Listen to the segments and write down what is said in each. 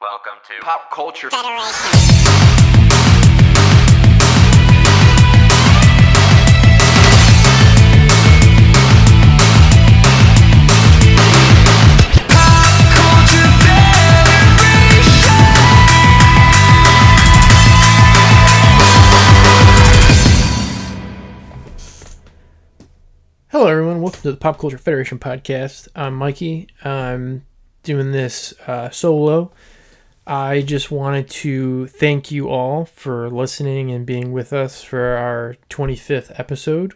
Welcome to Pop culture. Federation. Hello, everyone. Welcome to the Pop Culture Federation podcast. I'm Mikey. I'm doing this uh, solo. I just wanted to thank you all for listening and being with us for our 25th episode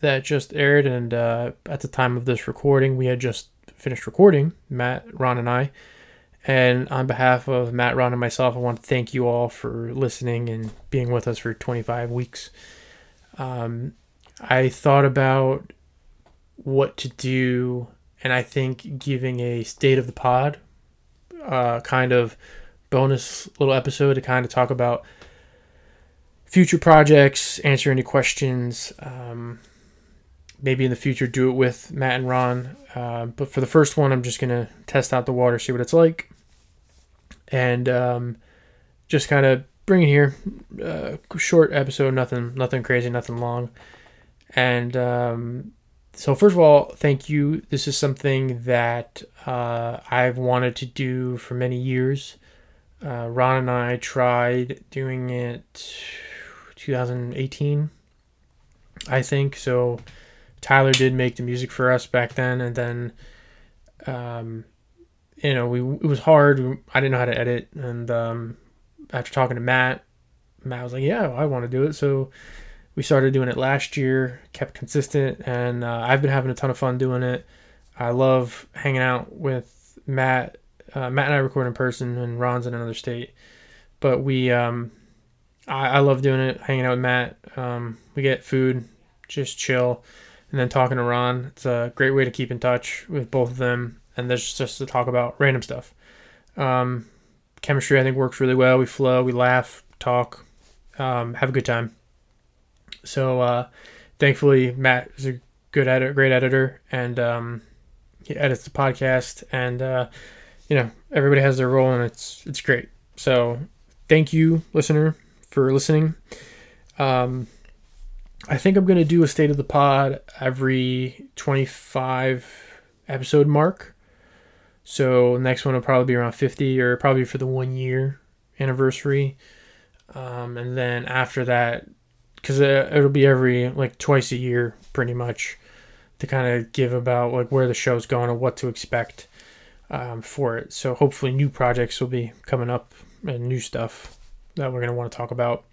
that just aired. And uh, at the time of this recording, we had just finished recording, Matt, Ron, and I. And on behalf of Matt, Ron, and myself, I want to thank you all for listening and being with us for 25 weeks. Um, I thought about what to do, and I think giving a state of the pod uh, kind of bonus little episode to kind of talk about future projects, answer any questions. Um, maybe in the future do it with Matt and Ron. Uh, but for the first one, I'm just gonna test out the water, see what it's like, and um, just kind of bring it here. Uh, short episode, nothing, nothing crazy, nothing long, and um, so first of all, thank you. This is something that uh, I've wanted to do for many years. Uh, Ron and I tried doing it 2018, I think. So Tyler did make the music for us back then, and then, um, you know, we it was hard. I didn't know how to edit, and um, after talking to Matt, Matt was like, "Yeah, I want to do it." So we started doing it last year, kept consistent, and uh, I've been having a ton of fun doing it. I love hanging out with Matt. Uh, Matt and I record in person, and Ron's in another state. But we, um, I, I love doing it, hanging out with Matt. Um, we get food, just chill, and then talking to Ron. It's a great way to keep in touch with both of them, and there's just to talk about random stuff. Um, chemistry, I think, works really well. We flow, we laugh, talk, um, have a good time. So uh, thankfully, Matt is a good editor, great editor, and um, he edits the podcast. And uh, you know, everybody has their role, and it's it's great. So thank you, listener, for listening. Um, I think I'm gonna do a state of the pod every 25 episode mark. So next one will probably be around 50, or probably for the one year anniversary. Um, and then after that, because it'll be every like twice a year pretty much to kind of give about like where the show's going and what to expect um, for it so hopefully new projects will be coming up and new stuff that we're going to want to talk about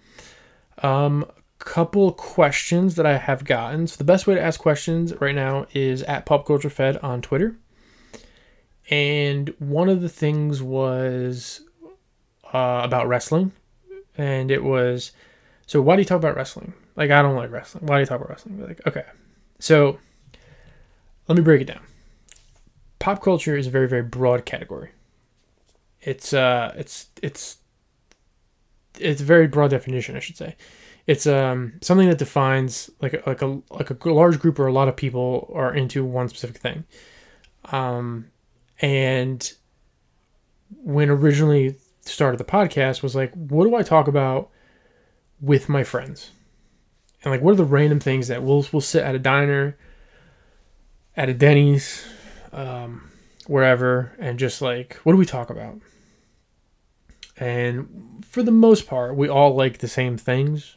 um couple questions that i have gotten so the best way to ask questions right now is at pop culture fed on twitter and one of the things was uh, about wrestling and it was so why do you talk about wrestling? Like I don't like wrestling. Why do you talk about wrestling? Like okay, so let me break it down. Pop culture is a very very broad category. It's uh it's it's it's a very broad definition, I should say. It's um something that defines like like a like a large group or a lot of people are into one specific thing. Um, and when originally started the podcast was like, what do I talk about? with my friends. And like what are the random things that we'll we'll sit at a diner, at a Denny's, um, wherever, and just like what do we talk about? And for the most part, we all like the same things,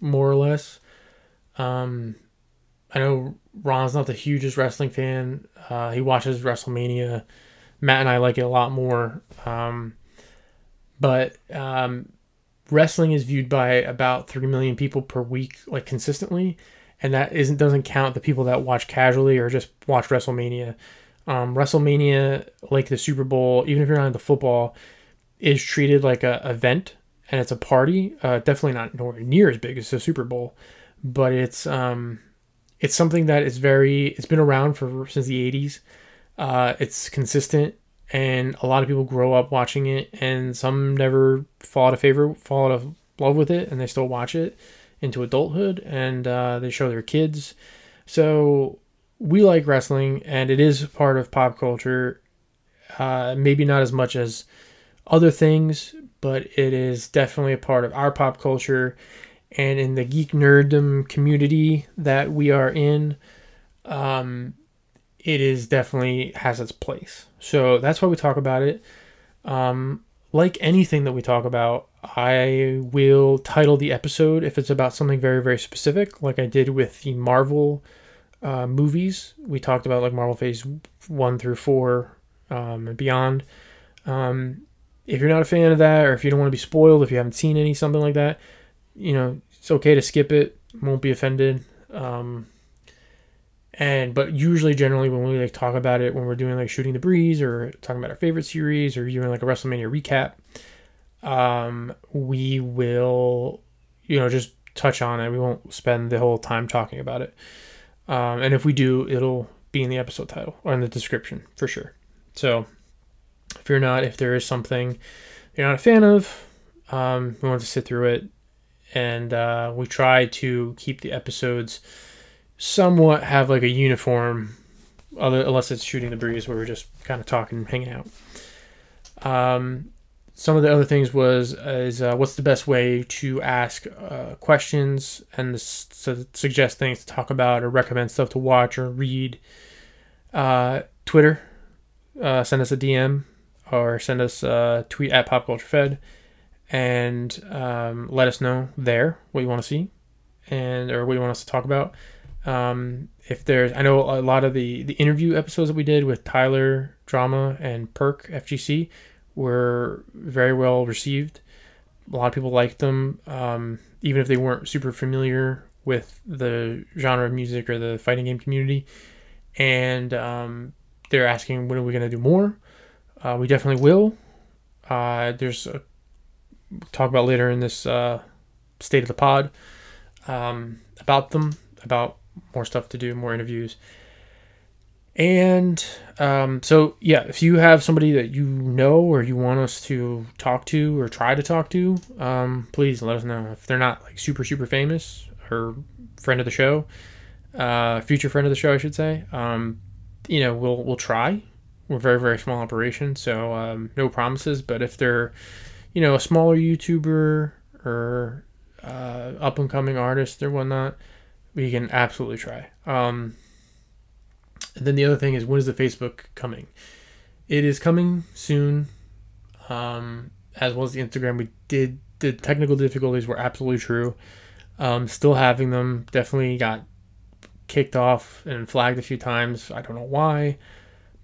more or less. Um, I know Ron's not the hugest wrestling fan. Uh, he watches WrestleMania. Matt and I like it a lot more. Um, but um, wrestling is viewed by about 3 million people per week like consistently and that isn't doesn't count the people that watch casually or just watch WrestleMania. Um, WrestleMania, like the Super Bowl, even if you're not into football, is treated like a event and it's a party. Uh, definitely not nowhere near as big as the Super Bowl, but it's um, it's something that is very. It's been around for since the '80s. Uh, it's consistent and a lot of people grow up watching it and some never fall out of favor fall out of love with it and they still watch it into adulthood and uh, they show their kids so we like wrestling and it is part of pop culture uh, maybe not as much as other things, but it is definitely a part of our pop culture and in the geek nerddom community that we are in. Um, it is definitely has its place. So that's why we talk about it. Um, like anything that we talk about, I will title the episode if it's about something very, very specific, like I did with the Marvel uh, movies. We talked about like Marvel Phase 1 through 4 um, and beyond. Um, if you're not a fan of that, or if you don't want to be spoiled, if you haven't seen any, something like that, you know, it's okay to skip it. Won't be offended. Um, and but usually, generally, when we like talk about it, when we're doing like shooting the breeze or talking about our favorite series or doing like a WrestleMania recap, um, we will, you know, just touch on it. We won't spend the whole time talking about it. Um, and if we do, it'll be in the episode title or in the description for sure. So if you're not, if there is something you're not a fan of, um, we want to sit through it. And uh, we try to keep the episodes somewhat have like a uniform, other unless it's shooting the breeze where we're just kind of talking, hanging out. Um, some of the other things was is uh, what's the best way to ask uh, questions and su- suggest things to talk about or recommend stuff to watch or read. Uh, Twitter, uh, send us a DM or send us a tweet at Pop Culture Fed and um, let us know there what you want to see and or what you want us to talk about. Um, if there's, I know a lot of the the interview episodes that we did with Tyler Drama and Perk FGC were very well received. A lot of people liked them, um, even if they weren't super familiar with the genre of music or the fighting game community. And um, they're asking, when are we going to do more? Uh, we definitely will. Uh, there's a talk about later in this uh, state of the pod um, about them, about more stuff to do, more interviews. And um, so, yeah, if you have somebody that you know or you want us to talk to or try to talk to, um, please let us know. If they're not like super, super famous or friend of the show, uh, future friend of the show, I should say, um, you know, we'll we'll try we're very very small operation, so um, no promises. But if they're, you know, a smaller YouTuber or uh, up and coming artist or whatnot, we can absolutely try. Um, and then the other thing is, when is the Facebook coming? It is coming soon, um, as well as the Instagram. We did the technical difficulties were absolutely true. Um, still having them. Definitely got kicked off and flagged a few times. I don't know why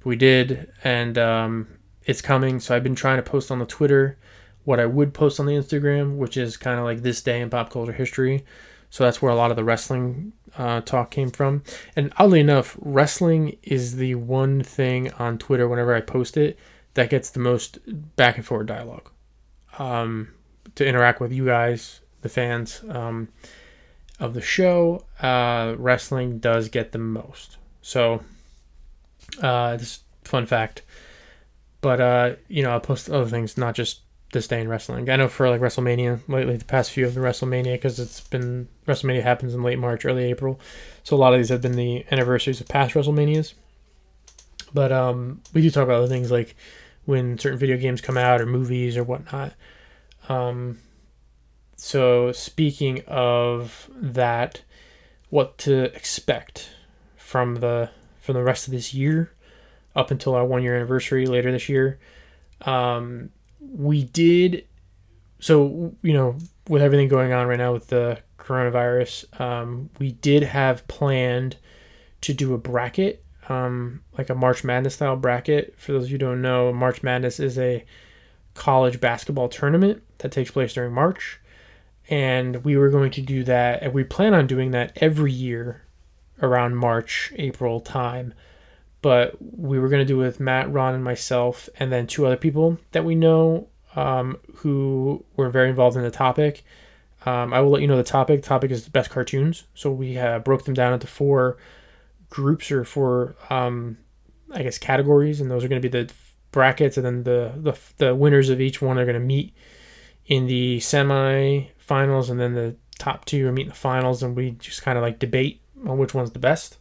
we did, and um, it's coming. So I've been trying to post on the Twitter what I would post on the Instagram, which is kind of like this day in pop culture history. So that's where a lot of the wrestling uh, talk came from. And oddly enough, wrestling is the one thing on Twitter whenever I post it that gets the most back and forth dialogue um, to interact with you guys, the fans um, of the show. Uh, wrestling does get the most. So uh, this fun fact. But uh, you know, I'll post other things, not just this day in wrestling. I know for like WrestleMania lately, the past few of the WrestleMania, because it's been WrestleMania happens in late March, early April, so a lot of these have been the anniversaries of past WrestleManias. But um, we do talk about other things like when certain video games come out or movies or whatnot. Um, so speaking of that, what to expect from the from the rest of this year up until our one year anniversary later this year. Um, we did, so, you know, with everything going on right now with the coronavirus, um, we did have planned to do a bracket, um, like a March Madness style bracket. For those of you who don't know, March Madness is a college basketball tournament that takes place during March. And we were going to do that, and we plan on doing that every year around March, April time. But we were going to do it with Matt, Ron, and myself, and then two other people that we know um, who were very involved in the topic. Um, I will let you know the topic. The topic is the best cartoons. So we uh, broke them down into four groups or four, um, I guess, categories, and those are going to be the brackets, and then the, the the winners of each one are going to meet in the semi-finals, and then the top two are meet in the finals, and we just kind of like debate on which one's the best.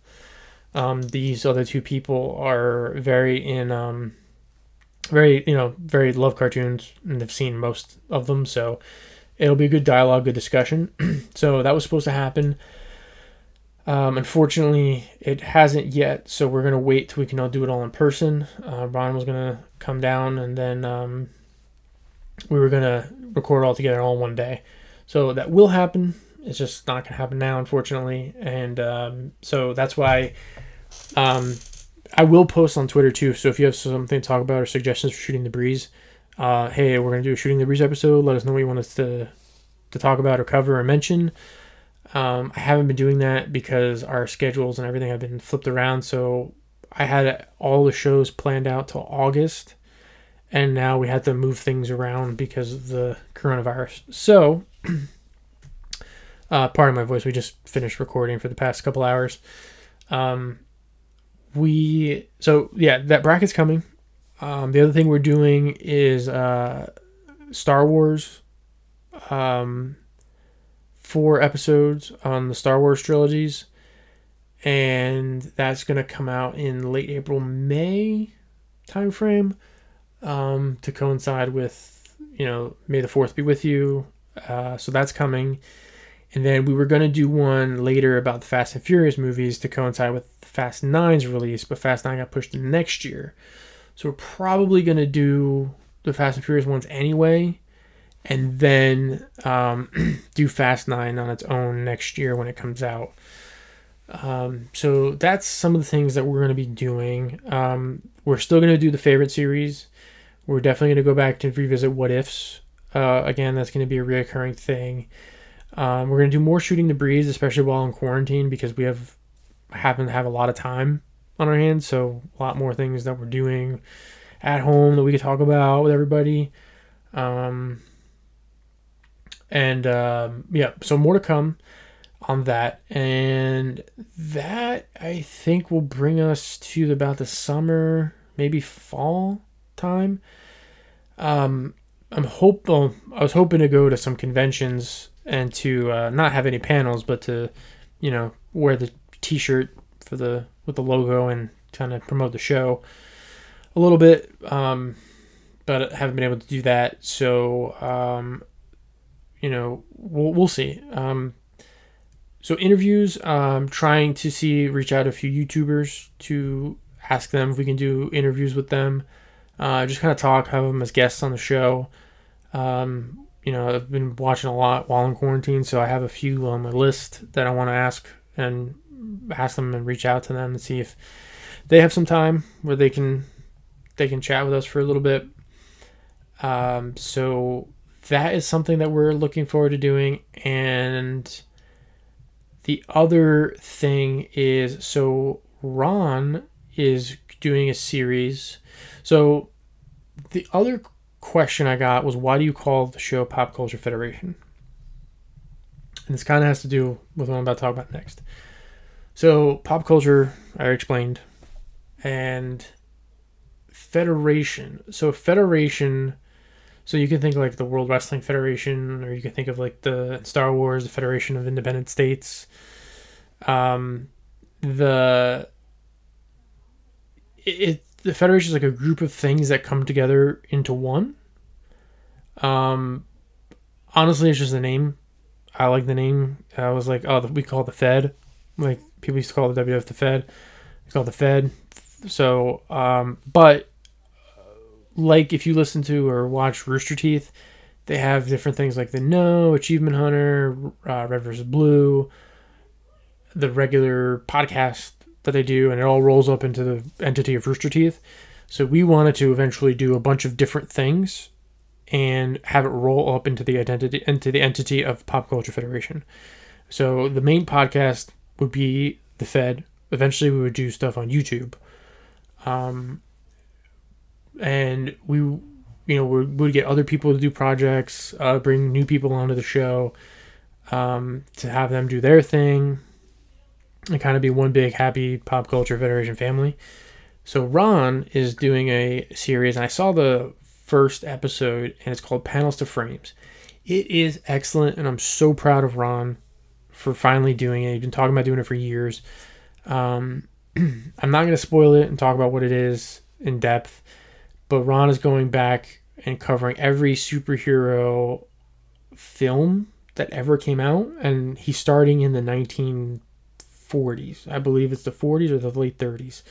Um, these other two people are very in um, very you know very love cartoons and they've seen most of them, so it'll be a good dialogue, good discussion. so that was supposed to happen. Um, unfortunately, it hasn't yet, so we're gonna wait till we can all do it all in person. Uh, Ron was gonna come down, and then um, we were gonna record all together all one day. So that will happen. It's just not gonna happen now, unfortunately, and um, so that's why um, I will post on Twitter too. So if you have something to talk about or suggestions for shooting the breeze, uh, hey, we're gonna do a shooting the breeze episode. Let us know what you want us to to talk about or cover or mention. Um, I haven't been doing that because our schedules and everything have been flipped around. So I had all the shows planned out till August, and now we had to move things around because of the coronavirus. So, uh, part of my voice, we just finished recording for the past couple hours. Um, we so yeah, that bracket's coming. Um, the other thing we're doing is uh, Star Wars. Um, four episodes on the Star Wars trilogies, and that's going to come out in late April, May timeframe um, to coincide with, you know, May the 4th be with you. Uh, so that's coming. And then we were going to do one later about the Fast and Furious movies to coincide with Fast 9's release, but Fast 9 got pushed to next year. So we're probably going to do the Fast and Furious ones anyway and then um, do Fast Nine on its own next year when it comes out. Um, so that's some of the things that we're going to be doing. Um, we're still going to do the favorite series. We're definitely going to go back to revisit what ifs. Uh, again, that's going to be a reoccurring thing. Um, we're going to do more shooting the breeze, especially while in quarantine, because we have happen to have a lot of time on our hands. So a lot more things that we're doing at home that we could talk about with everybody. Um, and um, yeah, so more to come on that. And that I think will bring us to about the summer, maybe fall time. Um, I'm hopeful. I was hoping to go to some conventions and to uh, not have any panels, but to, you know, wear the T-shirt for the with the logo and kind of promote the show a little bit. Um, but I haven't been able to do that. So um, you know, we'll, we'll see. Um, so interviews, um, trying to see, reach out a few YouTubers to ask them if we can do interviews with them. Uh, just kind of talk, have them as guests on the show. Um, you know, I've been watching a lot while in quarantine, so I have a few on my list that I want to ask and ask them and reach out to them and see if they have some time where they can they can chat with us for a little bit. Um, so that is something that we're looking forward to doing. And the other thing is so Ron is doing a series. So the other question I got was why do you call the show Pop Culture Federation? And this kind of has to do with what I'm about to talk about next. So, pop culture, I explained, and federation. So, federation so you can think like the World Wrestling Federation, or you can think of like the Star Wars, the Federation of Independent States. Um, the it, the Federation is like a group of things that come together into one. Um, honestly, it's just a name. I like the name. I was like, oh, we call the Fed. Like people used to call the WWF the Fed. It's called the Fed. So, um, but like if you listen to or watch Rooster Teeth, they have different things like the Know, Achievement Hunter, uh, Red versus Blue, the regular podcast that they do, and it all rolls up into the entity of Rooster Teeth. So we wanted to eventually do a bunch of different things and have it roll up into the identity into the entity of Pop Culture Federation. So the main podcast would be the Fed. Eventually, we would do stuff on YouTube. Um, and we you know we would get other people to do projects uh, bring new people onto the show um, to have them do their thing and kind of be one big happy pop culture federation family. So ron is doing a series and i saw the first episode and it's called panels to frames. It is excellent and i'm so proud of ron for finally doing it. He's been talking about doing it for years. Um, i'm not going to spoil it and talk about what it is in depth but Ron is going back and covering every superhero film that ever came out, and he's starting in the 1940s. I believe it's the 40s or the late 30s.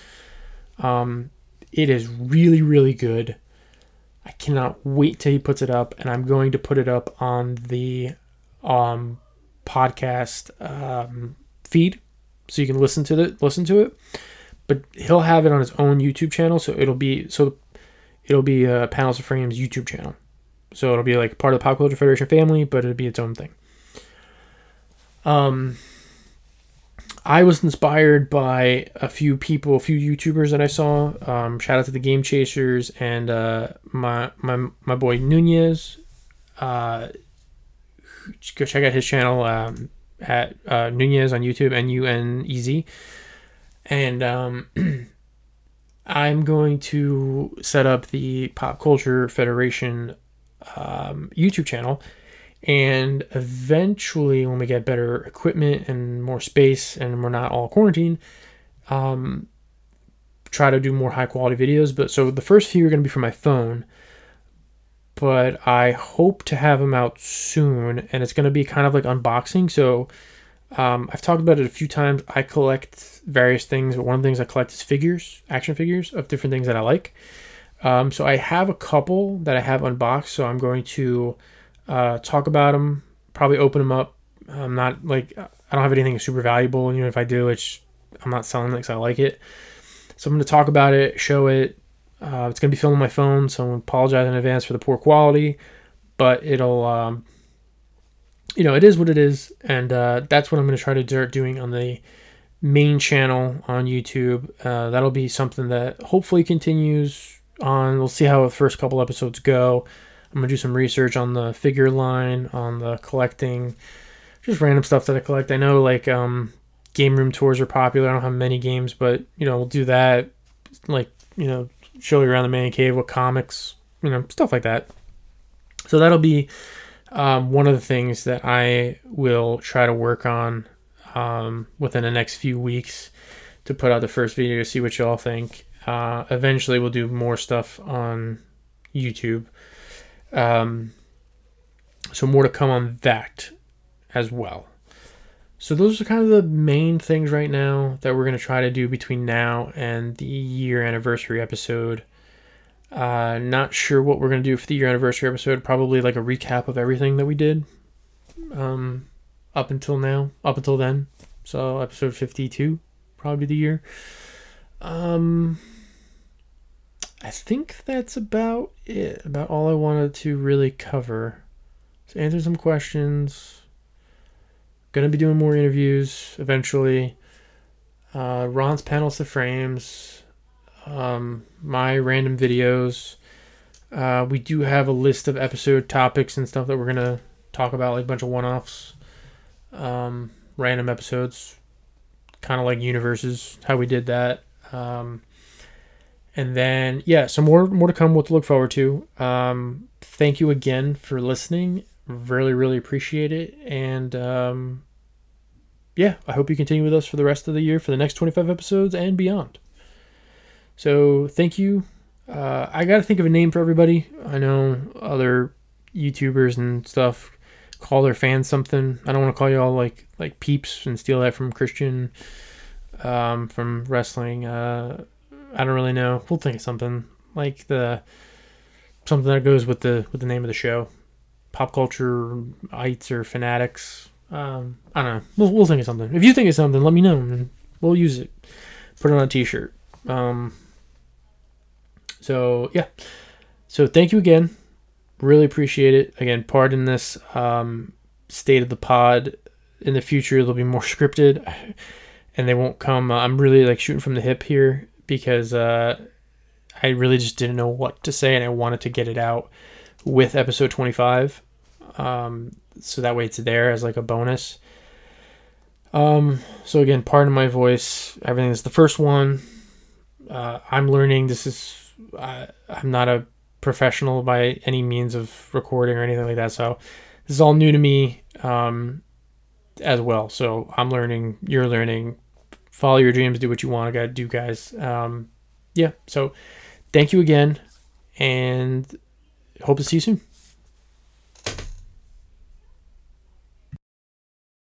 Um, it is really, really good. I cannot wait till he puts it up, and I'm going to put it up on the um, podcast um, feed so you can listen to it. Listen to it, but he'll have it on his own YouTube channel, so it'll be so it'll be uh, Panels of Frames YouTube channel. So it'll be like part of the Pop Culture Federation family, but it'll be its own thing. Um, I was inspired by a few people, a few YouTubers that I saw. Um, shout out to the Game Chasers and uh, my my my boy Nunez. Uh, go check out his channel um, at uh, Nunez on YouTube, N U N E Z. And um, I'm going to set up the Pop Culture Federation um, YouTube channel. And eventually, when we get better equipment and more space, and we're not all quarantined, um, try to do more high quality videos. But so the first few are going to be from my phone, but I hope to have them out soon, and it's going to be kind of like unboxing. So um, I've talked about it a few times. I collect various things, but one of the things I collect is figures, action figures of different things that I like. Um, so I have a couple that I have unboxed. So I'm going to uh, talk about them, probably open them up. I'm not like I don't have anything super valuable. You know, if I do, it's I'm not selling it because I like it. So I'm going to talk about it, show it. Uh, it's going to be filmed on my phone, so I apologize in advance for the poor quality, but it'll, um, you know, it is what it is, and uh, that's what I'm going to try to start doing on the main channel on YouTube. Uh, that'll be something that hopefully continues on. We'll see how the first couple episodes go. I'm gonna do some research on the figure line, on the collecting, just random stuff that I collect. I know like um, game room tours are popular. I don't have many games, but you know we'll do that. Like you know, show you around the man cave with comics, you know, stuff like that. So that'll be um, one of the things that I will try to work on um, within the next few weeks to put out the first video to see what y'all think. Uh, eventually, we'll do more stuff on YouTube. Um, so more to come on that as well. So those are kind of the main things right now that we're going to try to do between now and the year anniversary episode. Uh, not sure what we're going to do for the year anniversary episode. Probably like a recap of everything that we did um, up until now, up until then. So episode 52, probably the year. Um, I think that's about it. About all I wanted to really cover. To answer some questions. Gonna be doing more interviews eventually. Uh, Ron's panels to frames. Um, my random videos. Uh, we do have a list of episode topics and stuff that we're gonna talk about, like a bunch of one-offs, um, random episodes, kind of like universes. How we did that. Um, and then yeah, so more more to come. What to look forward to. Um, thank you again for listening. Really, really appreciate it. And um, yeah, I hope you continue with us for the rest of the year for the next 25 episodes and beyond. So thank you. Uh, I got to think of a name for everybody. I know other YouTubers and stuff call their fans something. I don't want to call you all like like peeps and steal that from Christian um, from wrestling. Uh, I don't really know. We'll think of something like the something that goes with the with the name of the show. Pop culture ites or fanatics. Um, I don't know. We'll, we'll think of something. If you think of something, let me know and we'll use it. Put it on a t-shirt. Um, so yeah. So thank you again. Really appreciate it. Again, pardon this um, state of the pod. In the future, it'll be more scripted, and they won't come. Uh, I'm really like shooting from the hip here because uh, I really just didn't know what to say and I wanted to get it out with episode 25. Um, so that way it's there as like a bonus. Um, so again, pardon my voice. Everything is the first one. Uh, I'm learning. This is, uh, I'm not a professional by any means of recording or anything like that. So this is all new to me um, as well. So I'm learning, you're learning, follow your dreams, do what you want to do, guys. Um, yeah. So thank you again. and hope to see you soon.